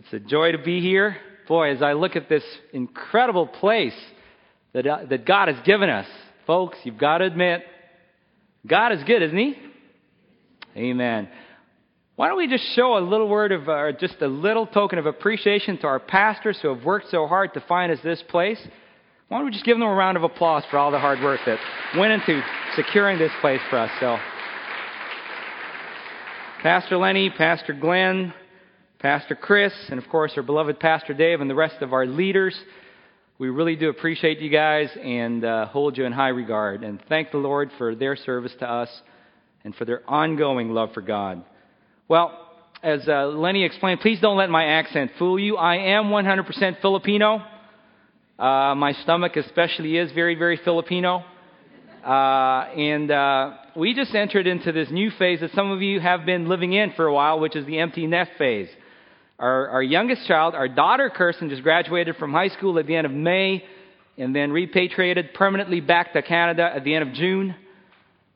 It's a joy to be here. Boy, as I look at this incredible place that, uh, that God has given us, folks, you've got to admit, God is good, isn't He? Amen. Why don't we just show a little word of, uh, just a little token of appreciation to our pastors who have worked so hard to find us this place? Why don't we just give them a round of applause for all the hard work that went into securing this place for us? So, Pastor Lenny, Pastor Glenn, Pastor Chris, and of course our beloved Pastor Dave and the rest of our leaders. We really do appreciate you guys and uh, hold you in high regard. And thank the Lord for their service to us and for their ongoing love for God. Well, as uh, Lenny explained, please don't let my accent fool you. I am 100% Filipino. Uh, my stomach, especially, is very, very Filipino. Uh, and uh, we just entered into this new phase that some of you have been living in for a while, which is the empty nest phase. Our, our youngest child, our daughter Kirsten, just graduated from high school at the end of May and then repatriated permanently back to Canada at the end of June.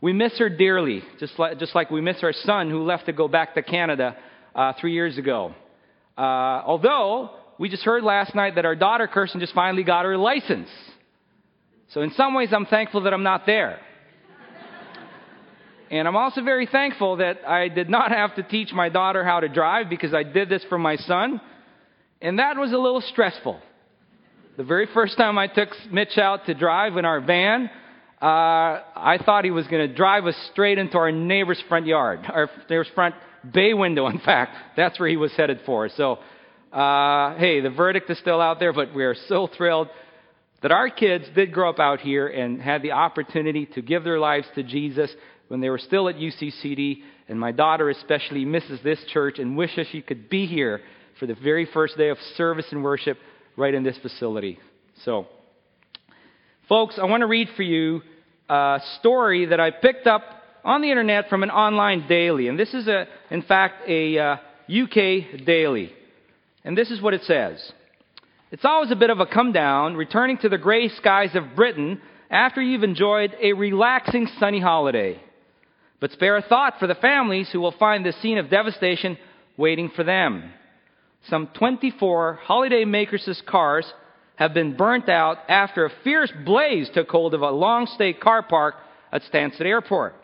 We miss her dearly, just like, just like we miss our son who left to go back to Canada uh, three years ago. Uh, although, we just heard last night that our daughter Kirsten just finally got her license. So, in some ways, I'm thankful that I'm not there. And I'm also very thankful that I did not have to teach my daughter how to drive because I did this for my son. And that was a little stressful. The very first time I took Mitch out to drive in our van, uh, I thought he was going to drive us straight into our neighbor's front yard, our neighbor's front bay window, in fact. That's where he was headed for. So, uh, hey, the verdict is still out there, but we are so thrilled that our kids did grow up out here and had the opportunity to give their lives to Jesus when they were still at UCCD, and my daughter especially misses this church and wishes she could be here for the very first day of service and worship right in this facility. So, folks, I want to read for you a story that I picked up on the internet from an online daily, and this is a, in fact, a uh, UK daily, and this is what it says. It's always a bit of a come down returning to the gray skies of Britain after you've enjoyed a relaxing sunny holiday. But spare a thought for the families who will find the scene of devastation waiting for them. Some 24 holiday makers' cars have been burnt out after a fierce blaze took hold of a long stay car park at Stansted Airport.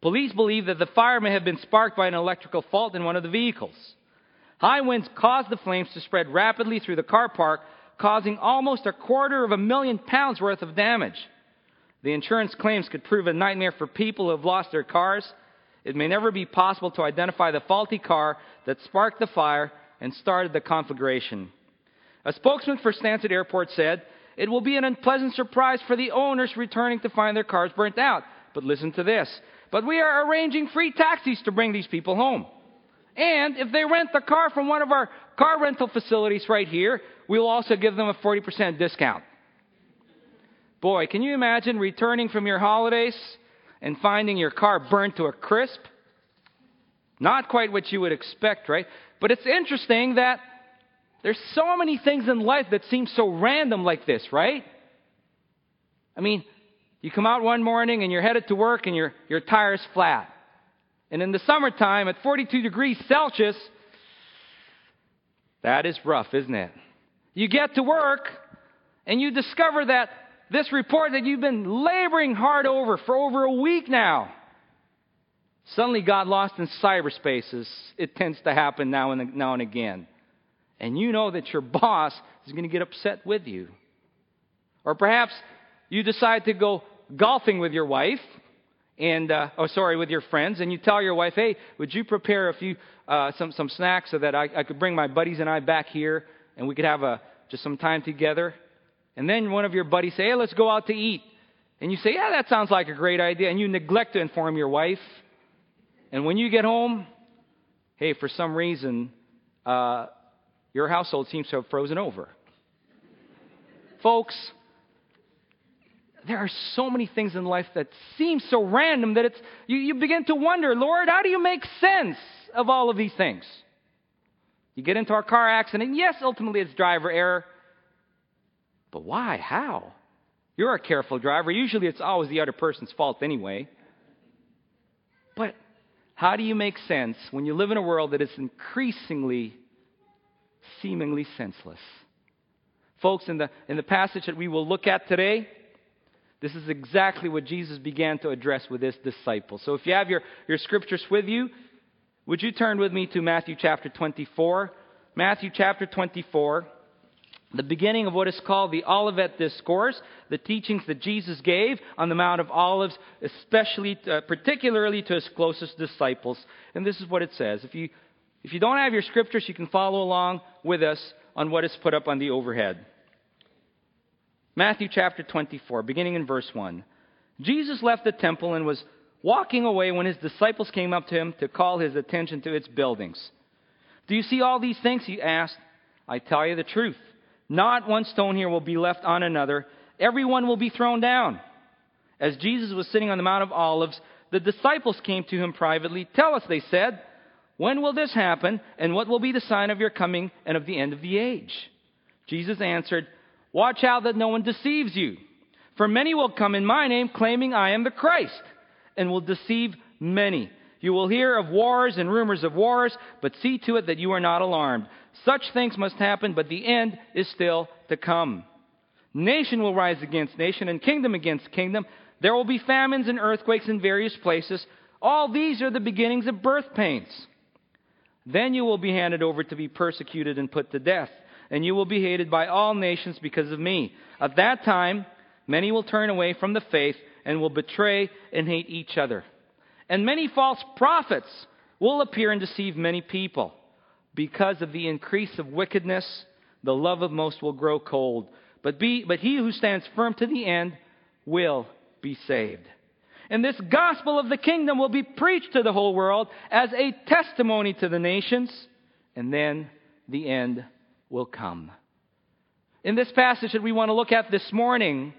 Police believe that the fire may have been sparked by an electrical fault in one of the vehicles. High winds caused the flames to spread rapidly through the car park, causing almost a quarter of a million pounds worth of damage. The insurance claims could prove a nightmare for people who have lost their cars. It may never be possible to identify the faulty car that sparked the fire and started the conflagration. A spokesman for Stansted Airport said, It will be an unpleasant surprise for the owners returning to find their cars burnt out. But listen to this. But we are arranging free taxis to bring these people home. And if they rent the car from one of our car rental facilities right here, we'll also give them a 40% discount. Boy, can you imagine returning from your holidays and finding your car burnt to a crisp? Not quite what you would expect, right? But it's interesting that there's so many things in life that seem so random like this, right? I mean, you come out one morning and you're headed to work and your, your tire's flat. And in the summertime at 42 degrees Celsius, that is rough, isn't it? You get to work and you discover that this report that you've been laboring hard over for over a week now suddenly got lost in cyberspace as it tends to happen now and, now and again. And you know that your boss is going to get upset with you. Or perhaps you decide to go golfing with your wife and uh, oh sorry with your friends and you tell your wife hey would you prepare a few uh, some some snacks so that I, I could bring my buddies and I back here and we could have a just some time together and then one of your buddies say, hey, let's go out to eat. And you say, yeah, that sounds like a great idea. And you neglect to inform your wife. And when you get home, hey, for some reason, uh, your household seems to have frozen over. Folks, there are so many things in life that seem so random that it's, you, you begin to wonder, Lord, how do you make sense of all of these things? You get into a car accident. Yes, ultimately it's driver error. But why? How? You're a careful driver. Usually it's always the other person's fault anyway. But how do you make sense when you live in a world that is increasingly seemingly senseless. Folks, in the, in the passage that we will look at today, this is exactly what Jesus began to address with his disciples. So if you have your, your scriptures with you, would you turn with me to Matthew chapter 24? Matthew chapter 24, the beginning of what is called the Olivet Discourse, the teachings that Jesus gave on the Mount of Olives, especially, uh, particularly to his closest disciples. And this is what it says. If you, if you don't have your scriptures, you can follow along with us on what is put up on the overhead. Matthew chapter 24, beginning in verse 1. Jesus left the temple and was walking away when his disciples came up to him to call his attention to its buildings. Do you see all these things? He asked. I tell you the truth. Not one stone here will be left on another. Everyone will be thrown down. As Jesus was sitting on the Mount of Olives, the disciples came to him privately. Tell us, they said, when will this happen, and what will be the sign of your coming and of the end of the age? Jesus answered, Watch out that no one deceives you. For many will come in my name, claiming I am the Christ, and will deceive many. You will hear of wars and rumors of wars, but see to it that you are not alarmed. Such things must happen, but the end is still to come. Nation will rise against nation, and kingdom against kingdom. There will be famines and earthquakes in various places. All these are the beginnings of birth pains. Then you will be handed over to be persecuted and put to death and you will be hated by all nations because of me. At that time, many will turn away from the faith and will betray and hate each other. And many false prophets will appear and deceive many people. Because of the increase of wickedness, the love of most will grow cold. But, be, but he who stands firm to the end will be saved. And this gospel of the kingdom will be preached to the whole world as a testimony to the nations, and then the end will come. In this passage that we want to look at this morning,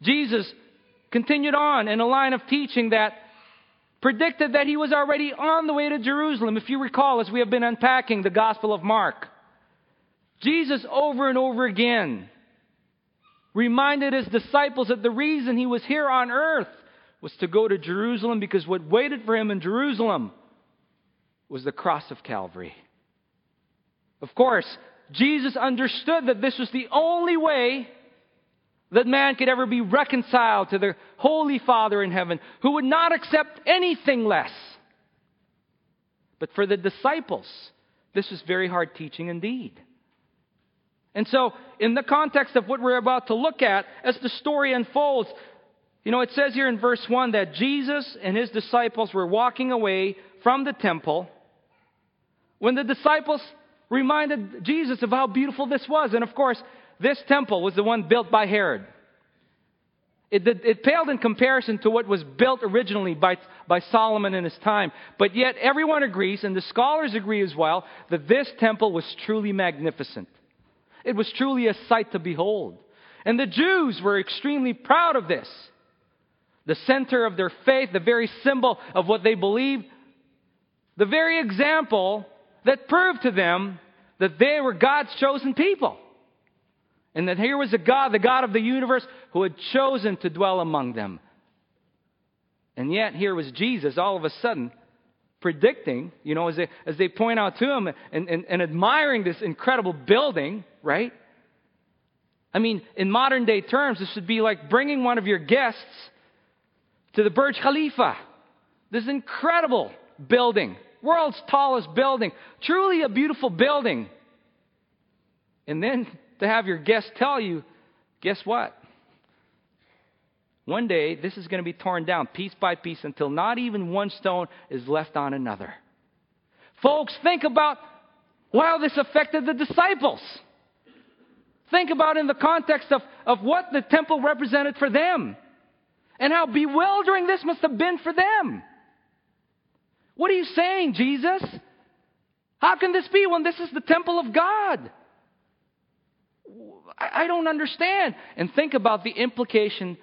Jesus continued on in a line of teaching that predicted that he was already on the way to Jerusalem. If you recall, as we have been unpacking the Gospel of Mark, Jesus over and over again reminded his disciples that the reason he was here on earth was to go to Jerusalem because what waited for him in Jerusalem was the cross of Calvary. Of course, Jesus understood that this was the only way that man could ever be reconciled to the Holy Father in heaven, who would not accept anything less. But for the disciples, this was very hard teaching indeed. And so, in the context of what we're about to look at, as the story unfolds, you know, it says here in verse 1 that Jesus and his disciples were walking away from the temple when the disciples reminded Jesus of how beautiful this was. And of course, this temple was the one built by Herod. It, it, it, paled in comparison to what was built originally by, by Solomon in his time. But yet, everyone agrees, and the scholars agree as well, that this temple was truly magnificent. It was truly a sight to behold. And the Jews were extremely proud of this. The center of their faith, the very symbol of what they believed, the very example that proved to them that they were God's chosen people. And that here was a God, the God of the universe, who had chosen to dwell among them. And yet, here was Jesus all of a sudden predicting, you know, as they, as they point out to him and, and, and admiring this incredible building, right? I mean, in modern day terms, this would be like bringing one of your guests to the Burj Khalifa. This incredible building world's tallest building, truly a beautiful building. And then to have your guests tell you, guess what? One day, this is going to be torn down piece by piece until not even one stone is left on another. Folks, think about how this affected the disciples. Think about in the context of, of what the temple represented for them and how bewildering this must have been for them. What are you saying, Jesus? How can this be when this is the temple of God? I don't understand. And think about the implication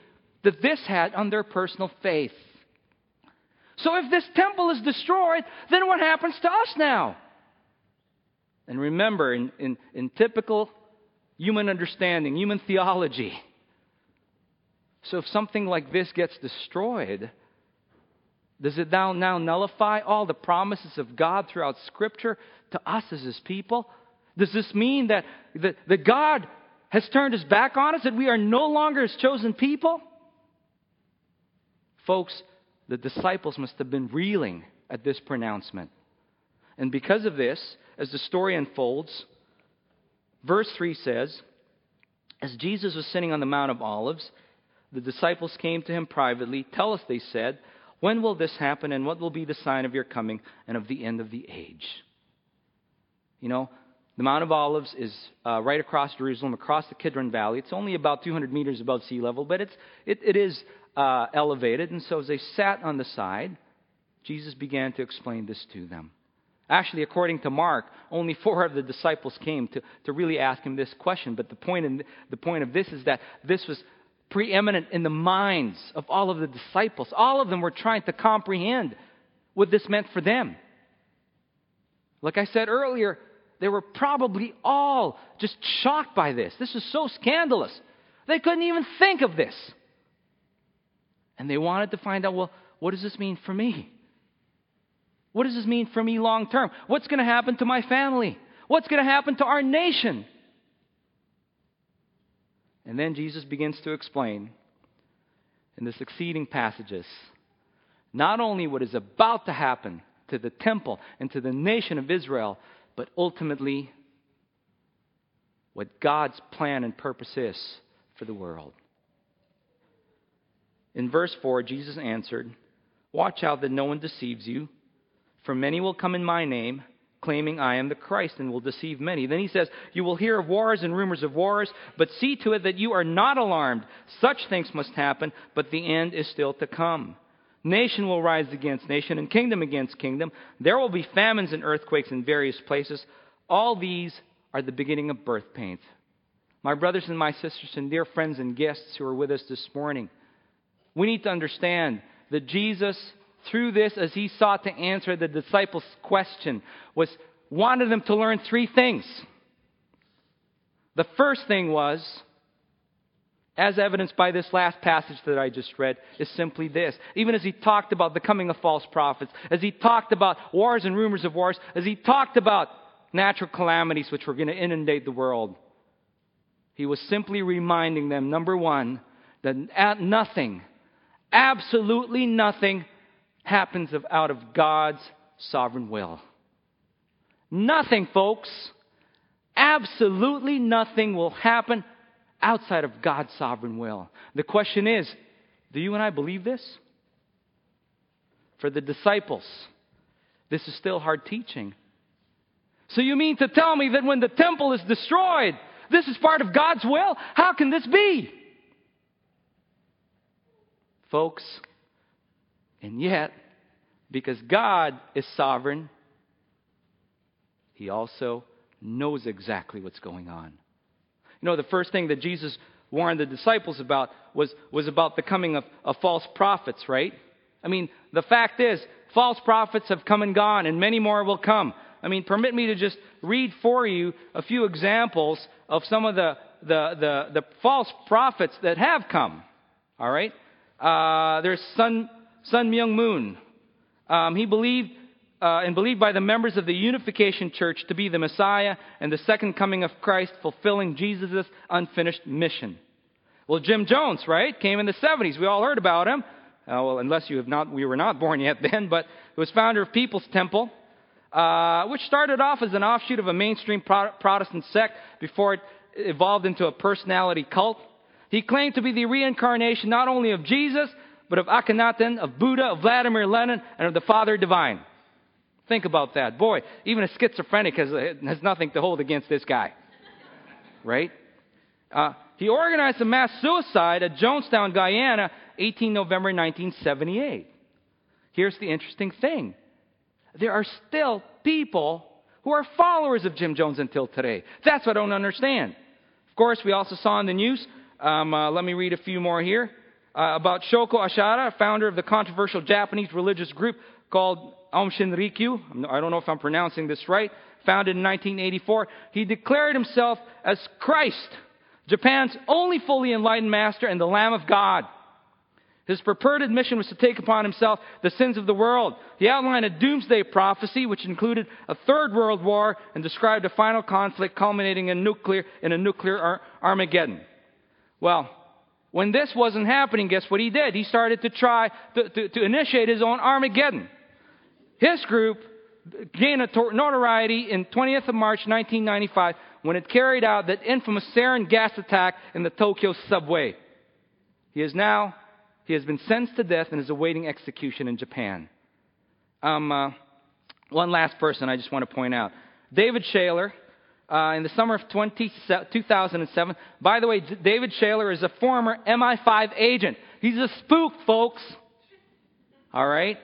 that this had on their personal faith. So if this temple is destroyed, then what happens to us now? And remember, in, in, in typical human understanding, human theology, so if something like this gets destroyed, does it now, now nullify all the promises of God throughout Scripture to us as His people? Does this mean that, that, that God has turned his back on us, that we are no longer his chosen people? Folks, the disciples must have been reeling at this pronouncement. And because of this, as the story unfolds, verse 3 says, As Jesus was sitting on the Mount of Olives, the disciples came to him privately. Tell us, they said, when will this happen, and what will be the sign of your coming and of the end of the age? You know, the Mount of Olives is uh, right across Jerusalem, across the Kidron Valley. It's only about 200 meters above sea level, but it's, it, it is uh, elevated. And so as they sat on the side, Jesus began to explain this to them. Actually, according to Mark, only four of the disciples came to, to really ask him this question. But the point, in, the point of this is that this was preeminent in the minds of all of the disciples. All of them were trying to comprehend what this meant for them. Like I said earlier, they were probably all just shocked by this. This is so scandalous. They couldn't even think of this. And they wanted to find out well, what does this mean for me? What does this mean for me long term? What's going to happen to my family? What's going to happen to our nation? And then Jesus begins to explain in the succeeding passages not only what is about to happen to the temple and to the nation of Israel, but ultimately what God's plan and purpose is for the world. In verse 4, Jesus answered, Watch out that no one deceives you, for many will come in my name claiming I am the Christ and will deceive many. Then he says, You will hear of wars and rumors of wars, but see to it that you are not alarmed. Such things must happen, but the end is still to come. Nation will rise against nation and kingdom against kingdom. There will be famines and earthquakes in various places. All these are the beginning of birth pains. My brothers and my sisters and dear friends and guests who are with us this morning, we need to understand that Jesus through this, as he sought to answer the disciples' question, was wanted them to learn three things. The first thing was, as evidenced by this last passage that I just read, is simply this. Even as he talked about the coming of false prophets, as he talked about wars and rumors of wars, as he talked about natural calamities which were going to inundate the world, he was simply reminding them, number one, that nothing, absolutely nothing happens out of God's sovereign will. Nothing, folks, absolutely nothing will happen outside of God's sovereign will. The question is do you and I believe this? For the disciples, this is still hard teaching. So you mean to tell me that when the temple is destroyed, this is part of God's will? How can this be? Folks, and yet, because God is sovereign, He also knows exactly what's going on. You know, the first thing that Jesus warned the disciples about was, was about the coming of, of false prophets, right? I mean, the fact is, false prophets have come and gone, and many more will come. I mean, permit me to just read for you a few examples of some of the, the, the, the false prophets that have come. All right? Uh, there's Sun, Sun Myung Moon. Um, he believed uh, and believed by the members of the Unification Church to be the Messiah and the second coming of Christ, fulfilling Jesus' unfinished mission. Well, Jim Jones, right, came in the 70s. We all heard about him. Uh, well, unless you have not, we were not born yet then, but he was founder of People's Temple, uh, which started off as an offshoot of a mainstream Protestant sect before it evolved into a personality cult. He claimed to be the reincarnation not only of Jesus, but of Akhenaten, of Buddha, of Vladimir Lenin, and of the Father Divine. Think about that. Boy, even a schizophrenic has, has nothing to hold against this guy. Right? Uh, he organized a mass suicide at Jonestown, Guyana, 18 November 1978. Here's the interesting thing there are still people who are followers of Jim Jones until today. That's what I don't understand. Of course, we also saw in the news, um, uh, let me read a few more here uh, about Shoko Asahara, founder of the controversial Japanese religious group called Aum Shinrikyo. I don't know if I'm pronouncing this right. Founded in 1984. He declared himself as Christ, Japan's only fully enlightened master and the Lamb of God. His purported mission was to take upon himself the sins of the world. He outlined a doomsday prophecy which included a third world war and described a final conflict culminating in, nuclear, in a nuclear Ar- Armageddon. Well, when this wasn't happening, guess what he did? He started to try to, to, to initiate his own Armageddon. His group gained notoriety in 20th of March 1995 when it carried out that infamous sarin gas attack in the Tokyo subway. He is now he has been sentenced to death and is awaiting execution in Japan. Um, uh, one last person I just want to point out. David Shayler, uh, in the summer of 20, 2007. By the way, David Shayler is a former MI5 agent. He's a spook, folks. All right?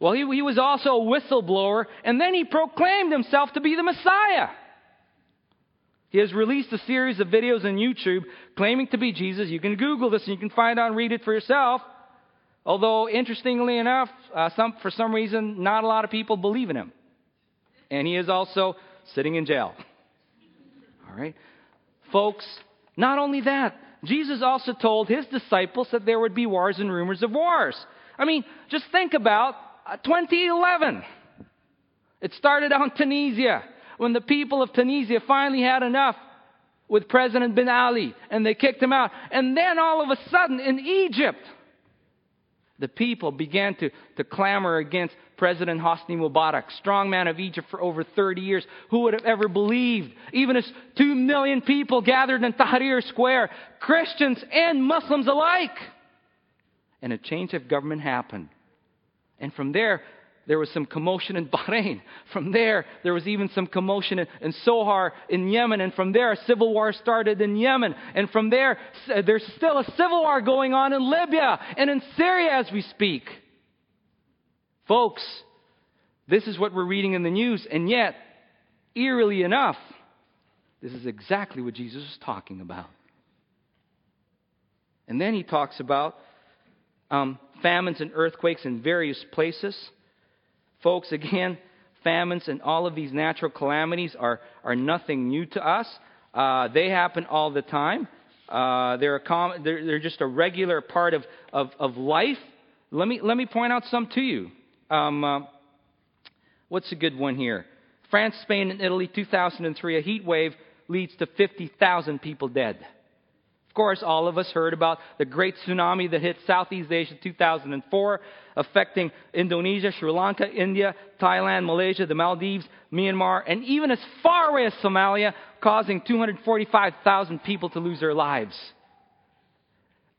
Well, he, he was also a whistleblower, and then he proclaimed himself to be the Messiah. He has released a series of videos on YouTube claiming to be Jesus. You can Google this and you can find out and read it for yourself. Although, interestingly enough, uh, some, for some reason, not a lot of people believe in him. And he is also sitting in jail. All right? Folks, not only that, Jesus also told his disciples that there would be wars and rumors of wars. I mean, just think about Uh, 2011. It started out in Tunisia when the people of Tunisia finally had enough with President Ben Ali and they kicked him out. And then all of a sudden in Egypt, the people began to, to clamor against President Hosni Mubarak, strongman of Egypt for over 30 years. Who would have ever believed? Even as two million people gathered in Tahrir Square, Christians and Muslims alike. And a change of government happened. And from there, there was some commotion in Bahrain. From there, there was even some commotion in, in Sohar in Yemen. And from there, a civil war started in Yemen. And from there, there's still a civil war going on in Libya and in Syria as we speak. Folks, this is what we're reading in the news. And yet, eerily enough, this is exactly what Jesus was talking about. And then he talks about um, famines and earthquakes in various places. Folks, again, famines and all of these natural calamities are, are nothing new to us. Uh, they happen all the time. Uh, they're, com- they're, they're, just a regular part of, of, of, life. Let me, let me point out some to you. Um, uh, what's a good one here? France, Spain, and Italy, 2003, a heat wave leads to 50,000 people dead. Of course, all of us heard about the great tsunami that hit Southeast Asia in 2004, affecting Indonesia, Sri Lanka, India, Thailand, Malaysia, the Maldives, Myanmar, and even as far away as Somalia, causing 245,000 people to lose their lives.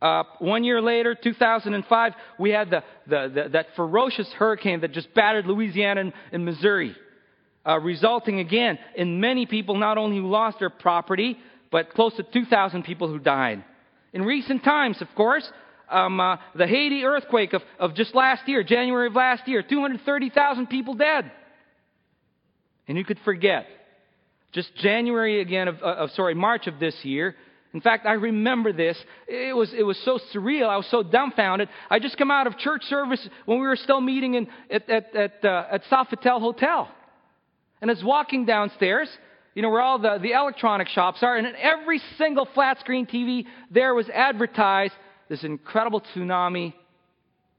Uh, one year later, 2005, we had the, the, the, that ferocious hurricane that just battered Louisiana and, and Missouri, uh, resulting again in many people not only who lost their property, but close to 2,000 people who died. In recent times, of course, um, uh, the Haiti earthquake of, of just last year, January of last year, 230,000 people dead. And you could forget. Just January again of, uh, of, sorry, March of this year. In fact, I remember this. It was, it was so surreal. I was so dumbfounded. I just come out of church service when we were still meeting in, at, at, at, uh, at Sofitel Hotel. And I was walking downstairs, you know, where all the, the electronic shops are, and in every single flat screen TV there was advertised this incredible tsunami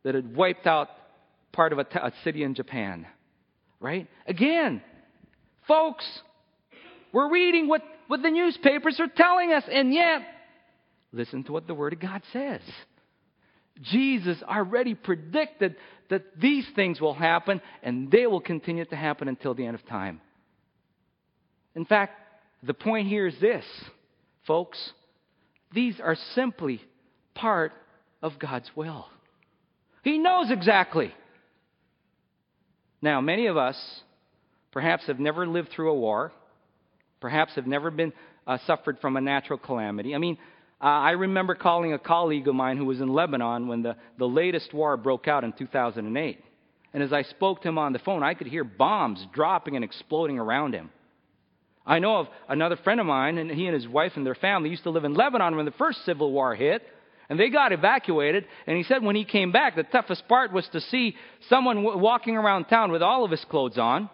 that had wiped out part of a, t- a city in Japan. Right? Again, folks, we're reading what, what the newspapers are telling us, and yet, listen to what the Word of God says. Jesus already predicted that these things will happen, and they will continue to happen until the end of time. In fact, the point here is this, folks. These are simply part of God's will. He knows exactly. Now, many of us perhaps have never lived through a war, perhaps have never been uh, suffered from a natural calamity. I mean, uh, I remember calling a colleague of mine who was in Lebanon when the, the latest war broke out in 2008. And as I spoke to him on the phone, I could hear bombs dropping and exploding around him. I know of another friend of mine, and he and his wife and their family used to live in Lebanon when the first civil war hit, and they got evacuated. And he said when he came back, the toughest part was to see someone w- walking around town with all of his clothes on,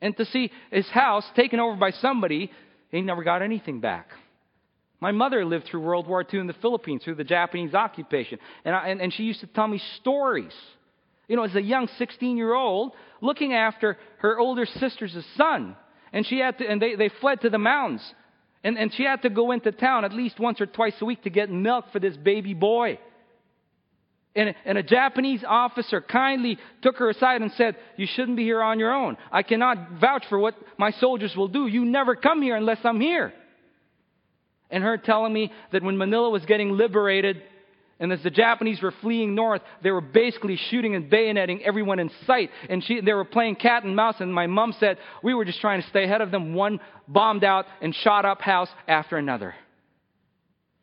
and to see his house taken over by somebody. He never got anything back. My mother lived through World War II in the Philippines, through the Japanese occupation. And, I, and, and she used to tell me stories. You know, as a young 16 year old, looking after her older sister's son. And, she had to, and they, they fled to the mountains. And, and she had to go into town at least once or twice a week to get milk for this baby boy. And, and a Japanese officer kindly took her aside and said, You shouldn't be here on your own. I cannot vouch for what my soldiers will do. You never come here unless I'm here and her telling me that when Manila was getting liberated and as the Japanese were fleeing north, they were basically shooting and bayoneting everyone in sight. And she, they were playing cat and mouse. And my mom said, We were just trying to stay ahead of them, one bombed out and shot up house after another.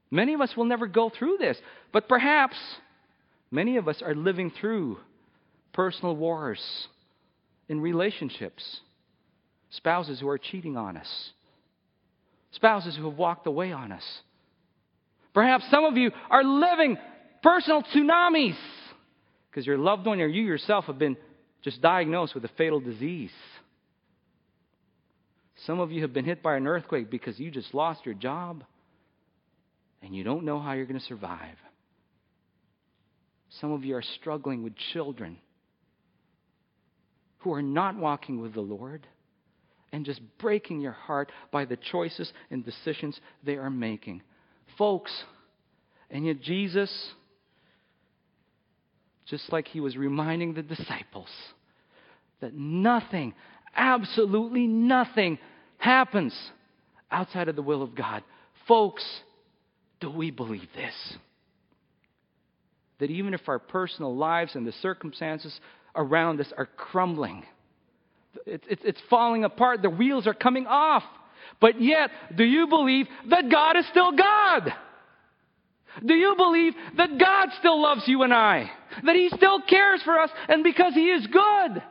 Many of us will never go through this, but perhaps many of us are living through personal wars in relationships, spouses who are cheating on us spouses who have walked away on us. Perhaps some of you are living personal tsunamis because your loved one or you yourself have been just diagnosed with a fatal disease. Some of you have been hit by an earthquake because you just lost your job and you don't know how you're going to survive. Some of you are struggling with children who are not walking with the Lord and just breaking your heart by the choices and decisions they are making. Folks, and yet Jesus, just like he was reminding the disciples, that nothing, absolutely nothing, happens outside of the will of God. Folks, do we believe this? That even if our personal lives and the circumstances around us are crumbling, it's, falling apart. The wheels are coming off. But yet, do you believe that God is still God? Do you believe that God still loves you and I? That He still cares for us, and because He is good,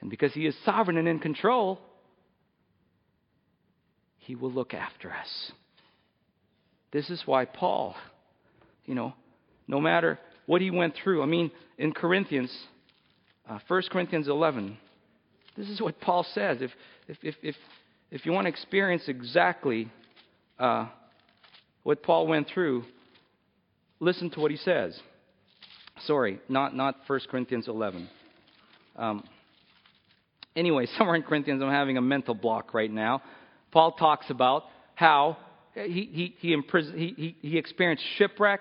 and because He is sovereign and in control, He will look after us. This is why Paul, you know, no matter what he went through, I mean, in Corinthians, uh, 1 Corinthians 11, this is what Paul says. If, if, if, if, if you want to experience exactly uh, what Paul went through, listen to what he says. Sorry, not, not 1 Corinthians 11. Um, anyway, somewhere in Corinthians, I'm having a mental block right now. Paul talks about how he, he, he, he, he, he experienced shipwreck,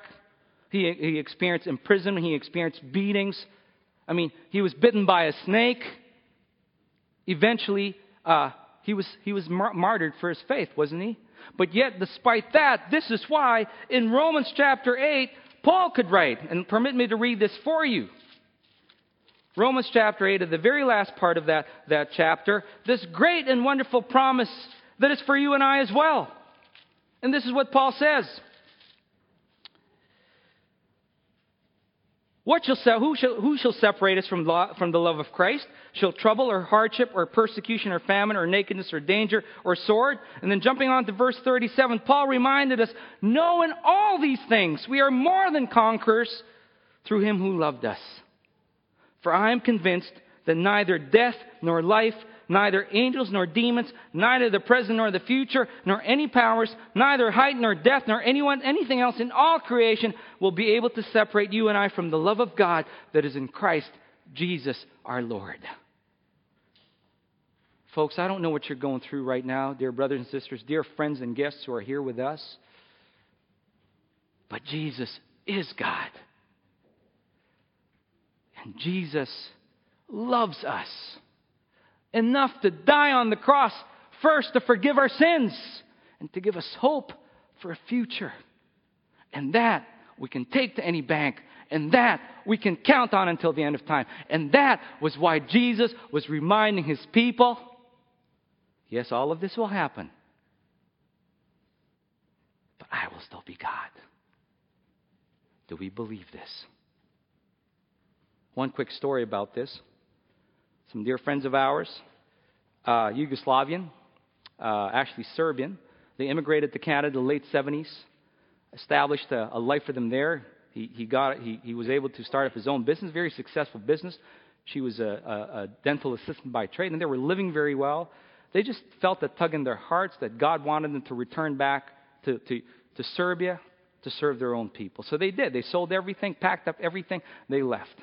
he, he experienced imprisonment, he experienced beatings. I mean, he was bitten by a snake eventually uh, he was, he was mar- martyred for his faith, wasn't he? But yet, despite that, this is why in Romans chapter 8, Paul could write, and permit me to read this for you. Romans chapter 8, at the very last part of that, that chapter, this great and wonderful promise that is for you and I as well. And this is what Paul says What shall, who, shall, who shall separate us from, from the love of Christ? Shall trouble or hardship or persecution or famine or nakedness or danger or sword? And then jumping on to verse 37, Paul reminded us, No, in all these things we are more than conquerors through him who loved us. For I am convinced that neither death nor life, neither angels nor demons, neither the present nor the future, nor any powers, neither height nor depth, nor anyone, anything else in all creation will be able to separate you and I from the love of God that is in Christ Jesus our Lord. Folks, I don't know what you're going through right now, dear brothers and sisters, dear friends and guests who are here with us. But Jesus is God. And Jesus loves us enough to die on the cross first to forgive our sins and to give us hope for a future. And that we can take to any bank, and that we can count on until the end of time. And that was why Jesus was reminding his people yes, all of this will happen, but I will still be God. Do we believe this? One quick story about this some dear friends of ours, uh, Yugoslavian, uh, actually Serbian. They immigrated to Canada in the late 70s, established a, a life for them there. He, he, got, he, he was able to start up his own business, very successful business. She was a, a, a dental assistant by trade, and they were living very well. They just felt a tug in their hearts that God wanted them to return back to, to, to Serbia to serve their own people. So they did. They sold everything, packed up everything, they left.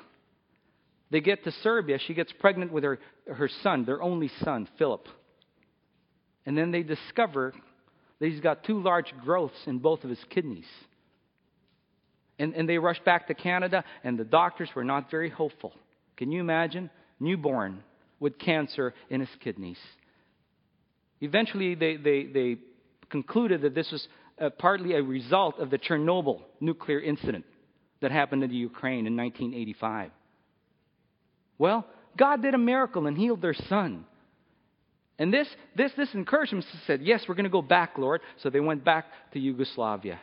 They get to Serbia. She gets pregnant with her, her son, their only son, Philip. And then they discover that he's got two large growths in both of his kidneys. And, and they rush back to Canada, and the doctors were not very hopeful. Can you imagine? Newborn with cancer in his kidneys. Eventually, they, they, they concluded that this was uh, partly a result of the Chernobyl nuclear incident that happened in the Ukraine in 1985. Well, God did a miracle and healed their son. And this, this, this encouraged them. Said, Yes, we're going to go back, Lord. So they went back to Yugoslavia.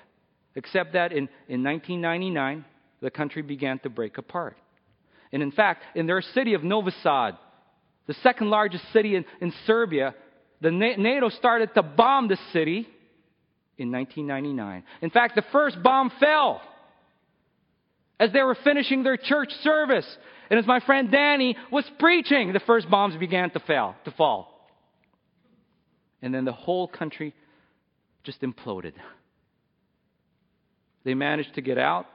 Except that in, in 1999, the country began to break apart. And in fact, in their city of Novi Sad, the second largest city in, in Serbia, the NATO started to bomb the city in 1999. In fact, the first bomb fell as they were finishing their church service. And as my friend Danny was preaching, the first bombs began to fall, to fall. And then the whole country just imploded. They managed to get out,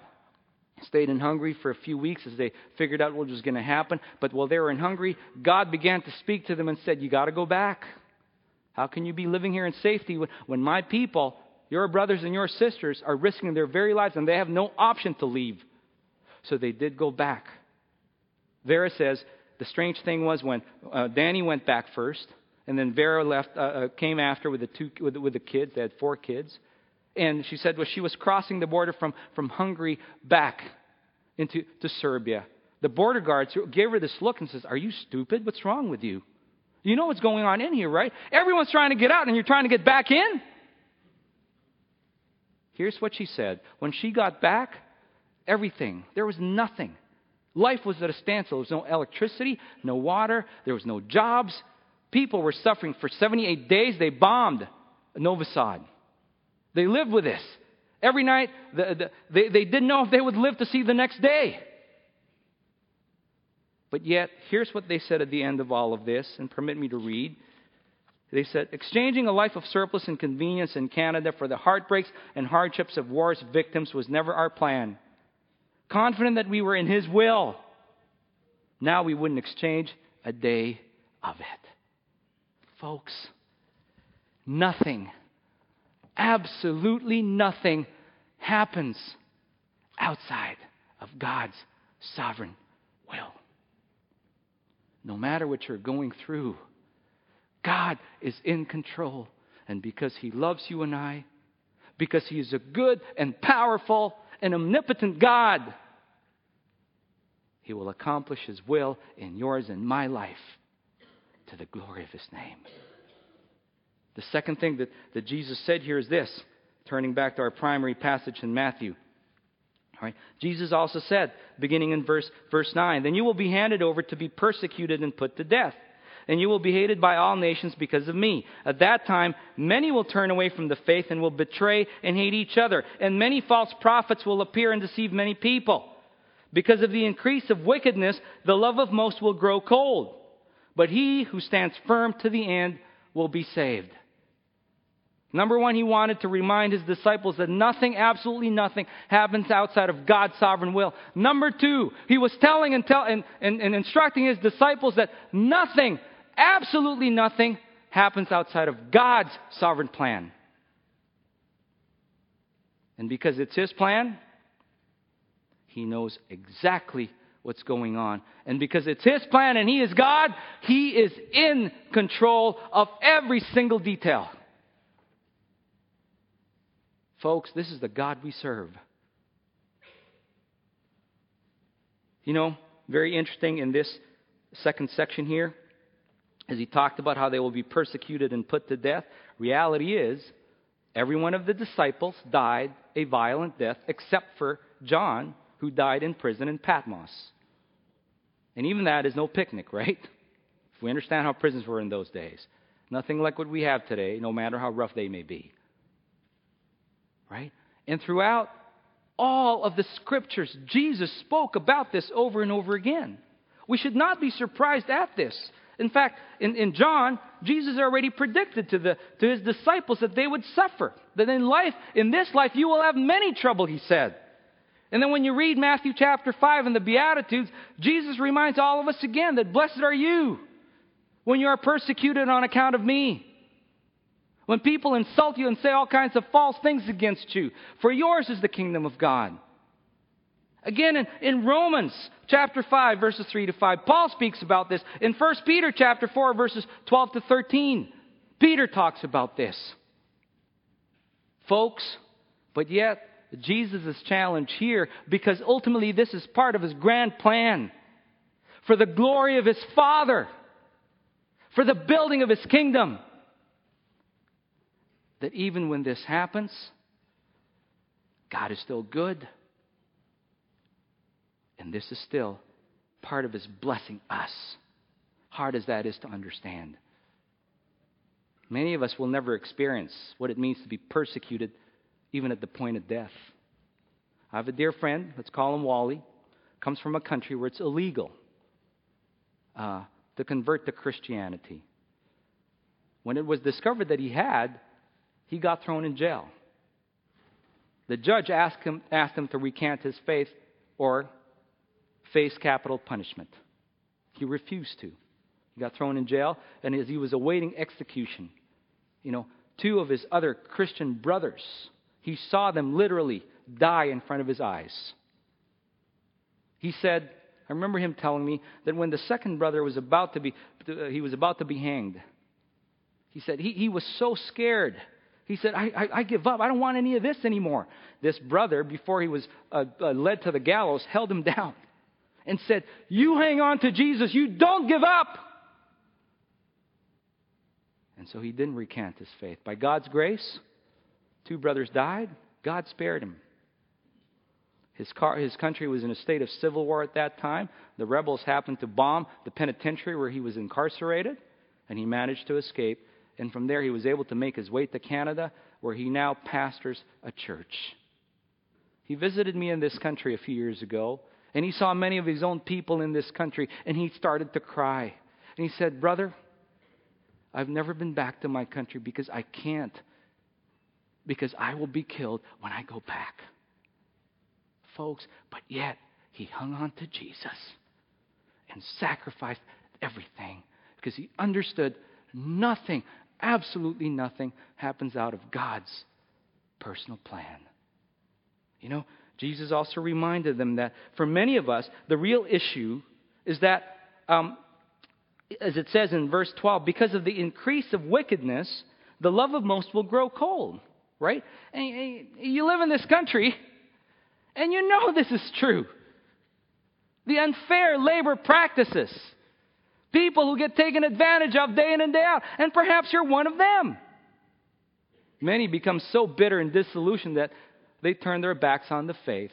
stayed in Hungary for a few weeks as they figured out what was going to happen. But while they were in Hungary, God began to speak to them and said, You got to go back. How can you be living here in safety when, when my people, your brothers and your sisters, are risking their very lives and they have no option to leave? So they did go back. Vera says the strange thing was when uh, Danny went back first, and then Vera left, uh, uh, came after with the two with, with the kids. They had four kids, and she said well, she was crossing the border from from Hungary back into to Serbia. The border guards gave her this look and says, "Are you stupid? What's wrong with you? You know what's going on in here, right? Everyone's trying to get out, and you're trying to get back in." Here's what she said. When she got back, everything, there was nothing. Life was at a standstill. There was no electricity, no water, there was no jobs. People were suffering for 78 days. They bombed Novi Sad. They lived with this. Every night, the, the, they, they didn't know if they would live to see the next day. But yet, here's what they said at the end of all of this, and permit me to read. They said, exchanging a life of surplus and convenience in Canada for the heartbreaks and hardships of war's victims was never our plan confident that we were in His will. Now we wouldn't exchange a day of it. Folks, nothing, absolutely nothing happens outside of God's sovereign will. No matter what you're going through, God is in control. And because He loves you and I, because He is a good and powerful and omnipotent God, he will accomplish His will in yours and my life to the glory of His name. The second thing that, that Jesus said here is this, turning back to our primary passage in Matthew. All right. Jesus also said, beginning in verse, verse 9, Then you will be handed over to be persecuted and put to death, and you will be hated by all nations because of me. At that time, many will turn away from the faith and will betray and hate each other, and many false prophets will appear and deceive many people. Because of the increase of wickedness, the love of most will grow cold. But he who stands firm to the end will be saved. Number one, he wanted to remind his disciples that nothing, absolutely nothing, happens outside of God's sovereign will. Number two, he was telling and, tell, and, and, and instructing his disciples that nothing, absolutely nothing, happens outside of God's sovereign plan. And because it's his plan, he knows exactly what's going on. And because it's His plan and He is God, He is in control of every single detail. Folks, this is the God we serve. You know, very interesting in this second section here, as he talked about how they will be persecuted and put to death. Reality is, every one of the disciples died a violent death except for John, who died in prison in Patmos. And even that is no picnic, right? If we understand how prisons were in those days. Nothing like what we have today, no matter how rough they may be. Right? And throughout all of the scriptures, Jesus spoke about this over and over again. We should not be surprised at this. In fact, in, in John, Jesus already predicted to, the, to his disciples that they would suffer. That in life, in this life, you will have many trouble, he said. And then when you read Matthew chapter 5 and the Beatitudes, Jesus reminds all of us again that blessed are you when you are persecuted on account of me. When people insult you and say all kinds of false things against you, for yours is the kingdom of God. Again, in, in, Romans chapter 5, verses 3 to 5, Paul speaks about this. In 1 Peter chapter 4, verses 12 to 13, Peter talks about this. Folks, but yet, Jesus' challenge here, because ultimately this is part of his grand plan for the glory of his Father, for the building of his kingdom. That even when this happens, God is still good. And this is still part of His blessing us, hard as that is to understand. Many of us will never experience what it means to be persecuted, even at the point of death. I have a dear friend, let's call him Wally, comes from a country where it's illegal uh, to convert to Christianity. When it was discovered that he had, he got thrown in jail. The judge asked him, asked him to recant his faith or face capital punishment. He refused to. He got thrown in jail, and as he was awaiting execution, you know, two of his other Christian brothers, he saw them literally die in front of his eyes. He said, I remember him telling me that when the second brother was about to be, he was about to be hanged, he said he, he was so scared. He said, I, I, I give up. I don't want any of this anymore. This brother, before he was uh, uh, led to the gallows, held him down and said, You hang on to Jesus, you don't give up. And so he didn't recant his faith. By God's grace, two brothers died. God spared him. His, car, his country was in a state of civil war at that time. The rebels happened to bomb the penitentiary where he was incarcerated, and he managed to escape. And from there, he was able to make his way to Canada, where he now pastors a church. He visited me in this country a few years ago, and he saw many of his own people in this country, and he started to cry. And he said, Brother, I've never been back to my country because I can't, because I will be killed when I go back. Folks, but yet he hung on to Jesus and sacrificed everything because he understood nothing, absolutely nothing, happens out of God's personal plan. You know, Jesus also reminded them that for many of us, the real issue is that, um, as it says in verse 12, because of the increase of wickedness, the love of most will grow cold, right? And you live in this country, and you know this is true. The unfair labor practices, people who get taken advantage of day in and day out, and perhaps you're one of them. Many become so bitter and disillusioned that they turn their backs on the faith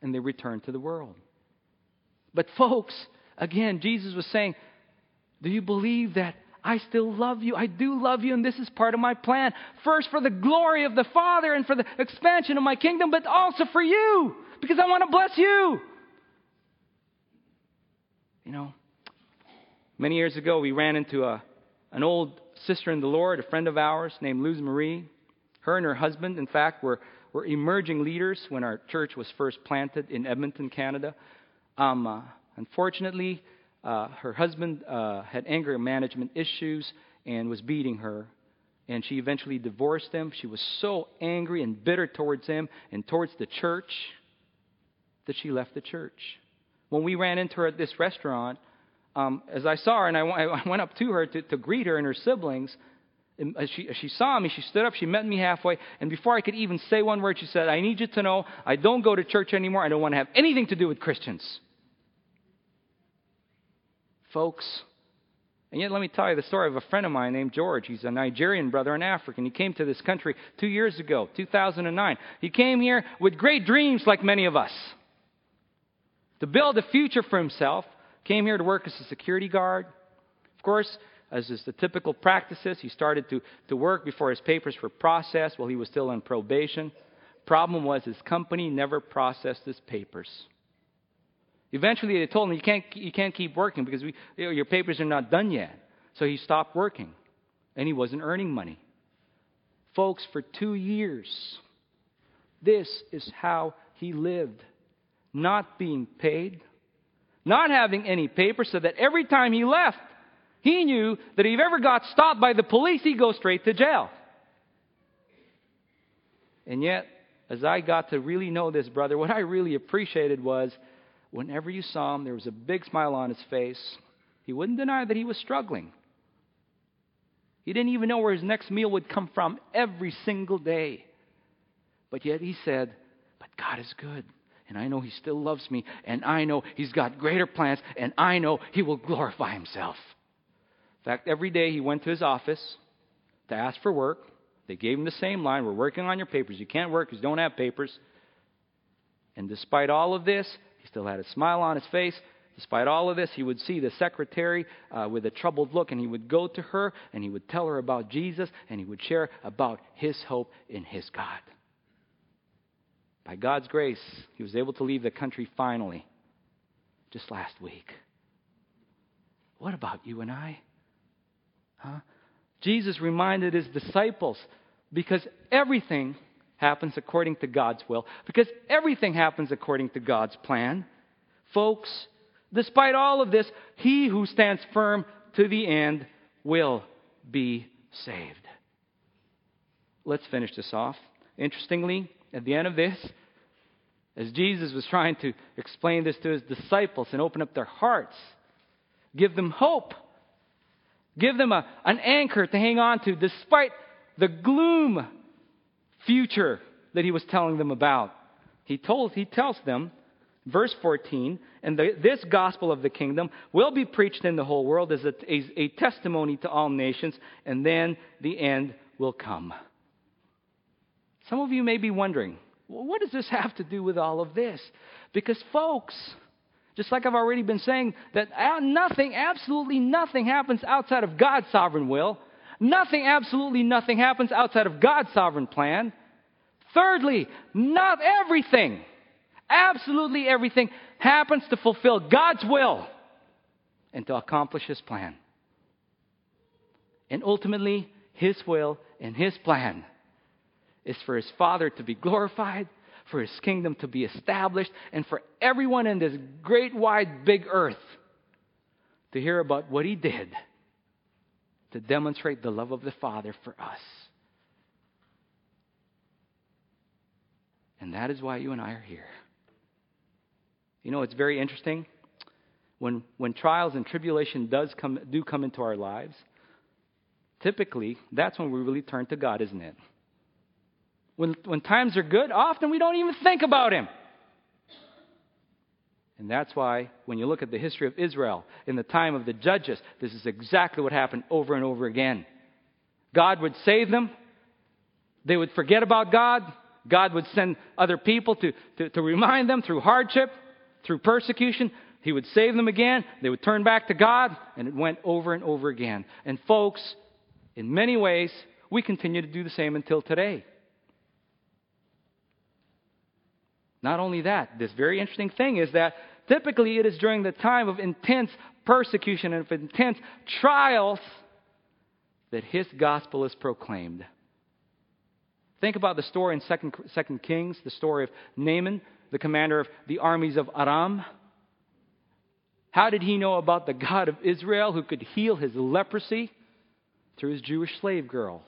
and they return to the world. But, folks, again, Jesus was saying, Do you believe that I still love you? I do love you, and this is part of my plan. First, for the glory of the Father and for the expansion of my kingdom, but also for you, because I want to bless you. You know, many years ago, we ran into a, an old sister in the Lord, a friend of ours named Luz Marie. Her and her husband, in fact, were, were emerging leaders when our church was first planted in Edmonton, Canada. Um, uh, unfortunately, uh, her husband uh, had anger management issues and was beating her. And she eventually divorced him. She was so angry and bitter towards him and towards the church that she left the church. When we ran into her at this restaurant, um, as I saw her and I, I went up to her to, to greet her and her siblings, as uh, she, as she saw me, she stood up, she met me halfway, and before I could even say one word, she said, I need you to know I don't go to church anymore. I don't want to have anything to do with Christians. Folks, and yet let me tell you the story of a friend of mine named George. He's a Nigerian brother, in Africa, and He came to this country two years ago, 2009. He came here with great dreams, like many of us, to build a future for himself. Came here to work as a security guard. Of course, as is the typical practices, he started to, to work before his papers were processed while he was still on probation. Problem was his company never processed his papers. Eventually, they told him, you can't, you can't keep working because we, your papers are not done yet. So he stopped working, and he wasn't earning money. Folks, for two years, this is how he lived. Not being paid, not having any papers, so that every time he left, he knew that if he ever got stopped by the police, he'd go straight to jail. And yet, as I got to really know this brother, what I really appreciated was whenever you saw him, there was a big smile on his face. He wouldn't deny that he was struggling. He didn't even know where his next meal would come from every single day. But yet he said, But God is good. And I know He still loves me. And I know He's got greater plans. And I know He will glorify Himself. In fact, every day he went to his office to ask for work. They gave him the same line We're working on your papers. You can't work because you don't have papers. And despite all of this, he still had a smile on his face. Despite all of this, he would see the secretary uh, with a troubled look, and he would go to her and he would tell her about Jesus, and he would share about his hope in his God. By God's grace, he was able to leave the country finally, just last week. What about you and I? Huh? Jesus reminded his disciples because everything happens according to God's will, because everything happens according to God's plan. Folks, despite all of this, he who stands firm to the end will be saved. Let's finish this off. Interestingly, at the end of this, as Jesus was trying to explain this to his disciples and open up their hearts, give them hope, give them a, an anchor to hang on to despite the gloom future that he was telling them about. He, told, he tells them, verse 14, and the, this gospel of the kingdom will be preached in the whole world as a, a, a testimony to all nations, and then the end will come. Some of you may be wondering, well, what does this have to do with all of this? Because, folks, just like I've already been saying, that nothing, absolutely nothing happens outside of God's sovereign will. Nothing, absolutely nothing happens outside of God's sovereign plan. Thirdly, not everything, absolutely everything happens to fulfill God's will and to accomplish His plan. And ultimately, His will and His plan is for his Father to be glorified, for his kingdom to be established, and for everyone in this great, wide, big earth to hear about what he did to demonstrate the love of the Father for us. And that is why you and I are here. You know, it's very interesting. When, when trials and tribulation does come, do come into our lives, typically that's when we really turn to God, isn't it? When, when times are good, often we don't even think about him. And that's why, when you look at the history of Israel in the time of the judges, this is exactly what happened over and over again. God would save them, they would forget about God. God would send other people to, to, to remind them through hardship, through persecution. He would save them again. They would turn back to God, and it went over and over again. And, folks, in many ways, we continue to do the same until today. Not only that, this very interesting thing is that typically it is during the time of intense persecution and of intense trials that his gospel is proclaimed. Think about the story in Second, Second Kings, the story of Naaman, the commander of the armies of Aram. How did he know about the God of Israel who could heal his leprosy? Through his Jewish slave girl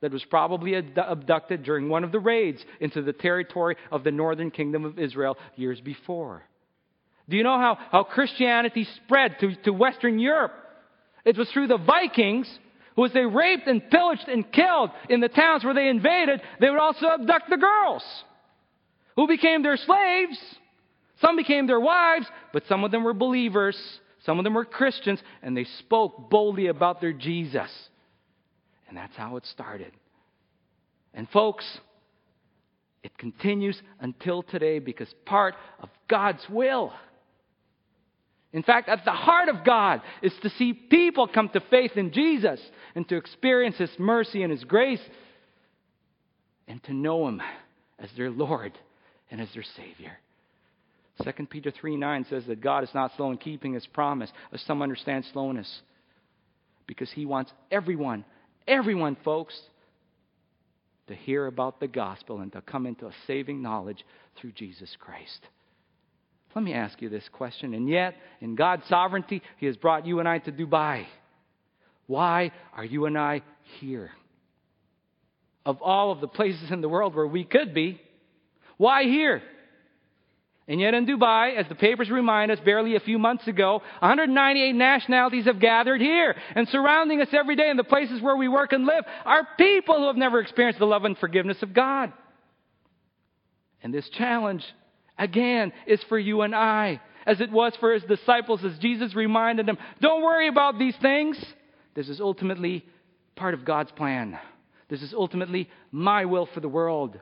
that was probably abducted during one of the raids into the territory of the northern kingdom of Israel years before. Do you know how, how Christianity spread to, to Western Europe? It was through the Vikings, who, as they raped and pillaged and killed in the towns where they invaded, they would also abduct the girls, who became their slaves. Some became their wives, but some of them were believers. Some of them were Christians, and they spoke boldly about their Jesus. And that's how it started. And folks, it continues until today because part of God's will. In fact, at the heart of God is to see people come to faith in Jesus and to experience His mercy and His grace and to know Him as their Lord and as their Savior. 2 Peter 3 9 says that God is not slow in keeping his promise, as some understand slowness. Because he wants everyone, everyone, folks, to hear about the gospel and to come into a saving knowledge through Jesus Christ. Let me ask you this question. And yet, in God's sovereignty, He has brought you and I to Dubai. Why are you and I here? Of all of the places in the world where we could be, why here? And yet in Dubai, as the papers remind us barely a few months ago, 198 nationalities have gathered here. And surrounding us every day in the places where we work and live are people who have never experienced the love and forgiveness of God. And this challenge, again, is for you and I, as it was for his disciples, as Jesus reminded them, don't worry about these things. This is ultimately part of God's plan. This is ultimately my will for the world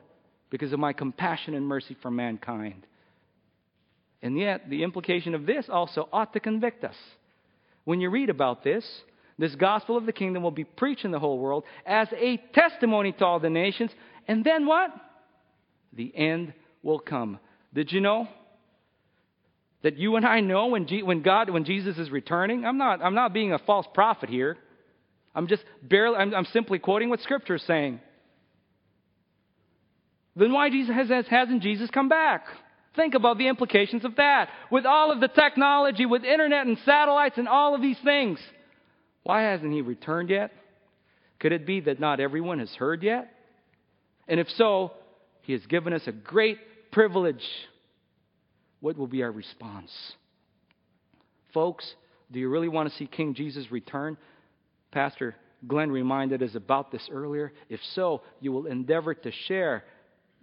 because of my compassion and mercy for mankind. And yet, the implication of this also ought to convict us. When you read about this, this gospel of the kingdom will be preached in the whole world as a testimony to all the nations. And then what? The end will come. Did you know? That you and I know when, G- when God, when Jesus is returning? I'm not, I'm not being a false prophet here. I'm just barely, I'm, I'm simply quoting what Scripture is saying. Then why Jesus has, hasn't Jesus come back? Think about the implications of that. With all of the technology, with internet and satellites and all of these things, why hasn't he returned yet? Could it be that not everyone has heard yet? And if so, he has given us a great privilege. What will be our response? Folks, do you really want to see King Jesus return? Pastor Glenn reminded us about this earlier. If so, you will endeavor to share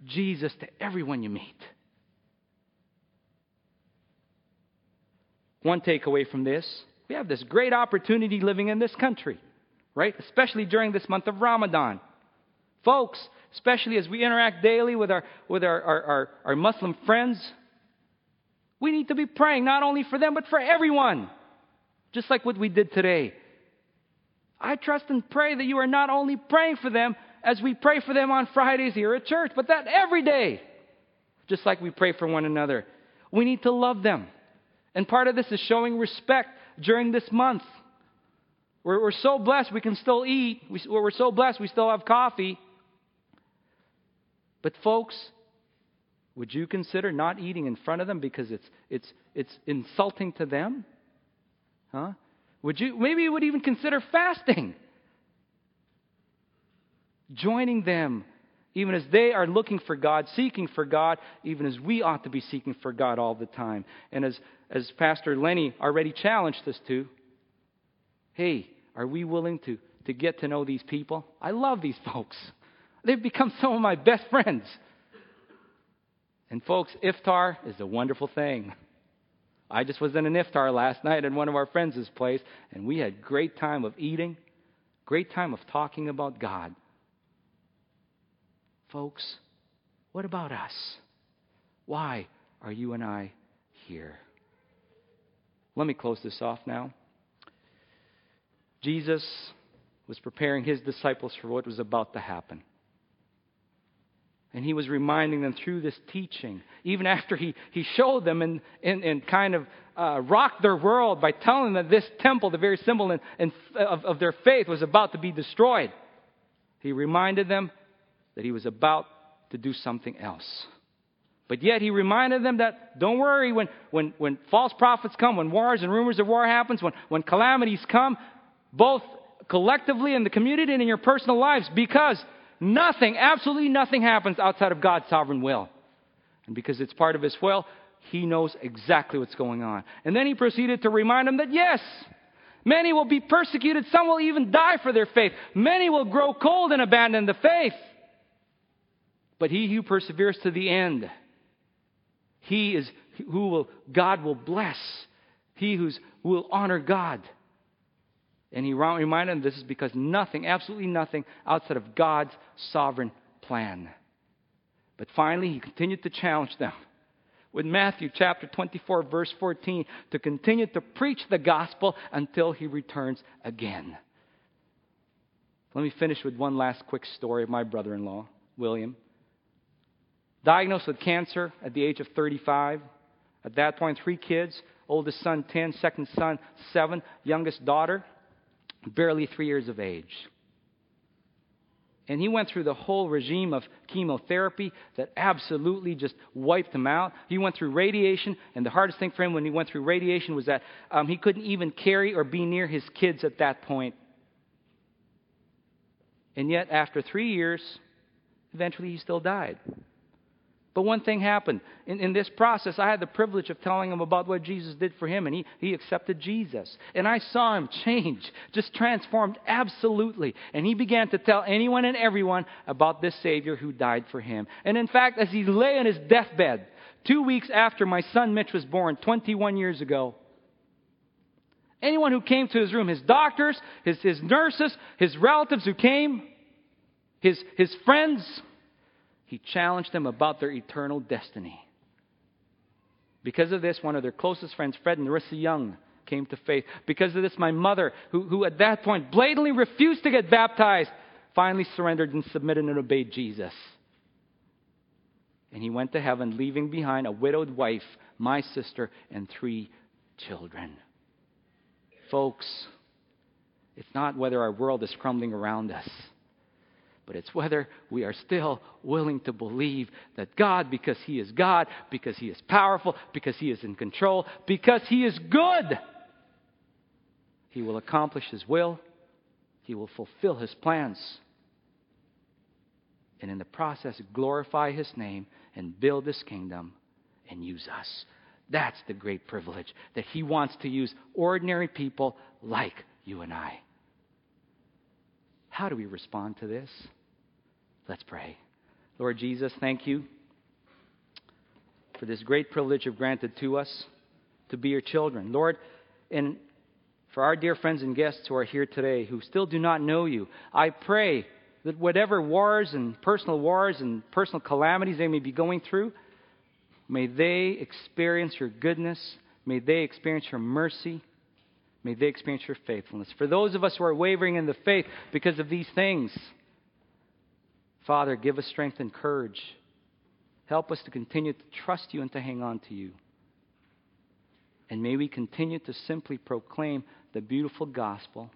Jesus to everyone you meet. One takeaway from this we have this great opportunity living in this country, right? Especially during this month of Ramadan. Folks, especially as we interact daily with our, with our, our, our, our Muslim friends, we need to be praying not only for them, but for everyone. Just like what we did today. I trust and pray that you are not only praying for them as we pray for them on Fridays here at church, but that every day. Just like we pray for one another. We need to love them. And part of this is showing respect during this month. We're, we're so blessed we can still eat. We, we're so blessed we still have coffee. But, folks, would you consider not eating in front of them because it's, it's, it's insulting to them? Huh? Would you, maybe you would even consider fasting. Joining them even as they are looking for God, seeking for God, even as we ought to be seeking for God all the time. And as, as Pastor Lenny already challenged us to, hey, are we willing to, to get to know these people? I love these folks. They've become some of my best friends. And folks, iftar is a wonderful thing. I just was in an iftar last night at one of our friends' place, and we had great time of eating, great time of talking about God. Folks, what about us? Why are you and I here? Let me close this off now. Jesus was preparing his disciples for what was about to happen. And he was reminding them through this teaching, even after he, he showed them and, and, and kind of uh, rocked their world by telling them that this temple, the very symbol in, of, of their faith, was about to be destroyed. He reminded them that he was about to do something else. But yet he reminded them that don't worry when, when, when false prophets come, when wars and rumors of war happens, when, when calamities come, both collectively in the community and in your personal lives, because nothing, absolutely nothing happens outside of God's sovereign will. And because it's part of his will, he knows exactly what's going on. And then he proceeded to remind them that yes, many will be persecuted, some will even die for their faith. Many will grow cold and abandon the faith. But he who perseveres to the end, he is who will, God will bless. He who's, who will honor God. And he reminded them this is because nothing, absolutely nothing, outside of God's sovereign plan. But finally, he continued to challenge them with Matthew chapter 24, verse 14, to continue to preach the gospel until he returns again. Let me finish with one last quick story of my brother in law, William diagnosed with cancer at the age of 35. At that point, three kids oldest son 10, second son 7, youngest daughter barely three years of age. And he went through the whole regime of chemotherapy that absolutely just wiped him out. He went through radiation, and the hardest thing for him when he went through radiation was that um, he couldn't even carry or be near his kids at that point. And yet, after three years, eventually he still died. But one thing happened. In, in this process, I had the privilege of telling him about what Jesus did for him, and he, he accepted Jesus. And I saw him change, just transformed absolutely. And he began to tell anyone and everyone about this Savior who died for him. And in fact, as he lay on his deathbed, two weeks after my son Mitch was born, 21 years ago, anyone who came to his room, his doctors, his, his nurses, his relatives who came, his, his friends, he challenged them about their eternal destiny. Because of this, one of their closest friends, Fred and Narissa Young, came to faith. Because of this, my mother, who, who at that point blatantly refused to get baptized, finally surrendered and submitted and obeyed Jesus. And he went to heaven, leaving behind a widowed wife, my sister, and three children. Folks, it's not whether our world is crumbling around us but it's whether we are still willing to believe that God, because He is God, because He is powerful, because He is in control, because He is good, He will accomplish His will, He will fulfill His plans, and in the process, glorify His name and build His kingdom and use us. That's the great privilege that He wants to use ordinary people like you and I. How do we respond to this? Let's pray. Lord Jesus, thank you for this great privilege you've granted to us to be your children. Lord, and for our dear friends and guests who are here today who still do not know you, I pray that whatever wars and personal wars and personal calamities they may be going through, may they experience your goodness, may they experience your mercy. May they experience your faithfulness. For those of us who are wavering in the faith because of these things, Father, give us strength and courage. Help us to continue to trust you and to hang on to you. And may we continue to simply proclaim the beautiful gospel,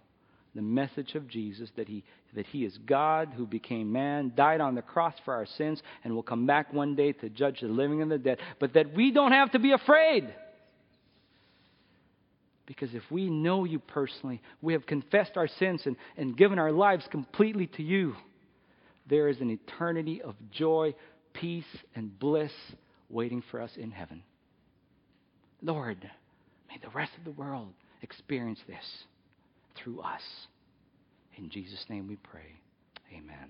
the message of Jesus that he, that he is God who became man, died on the cross for our sins, and will come back one day to judge the living and the dead. But that we don't have to be afraid. Because if we know you personally, we have confessed our sins and, and given our lives completely to you there is an eternity of joy, peace, and bliss waiting for us in heaven. Lord, may the rest of the world experience this through us. In Jesus' name we pray. Amen.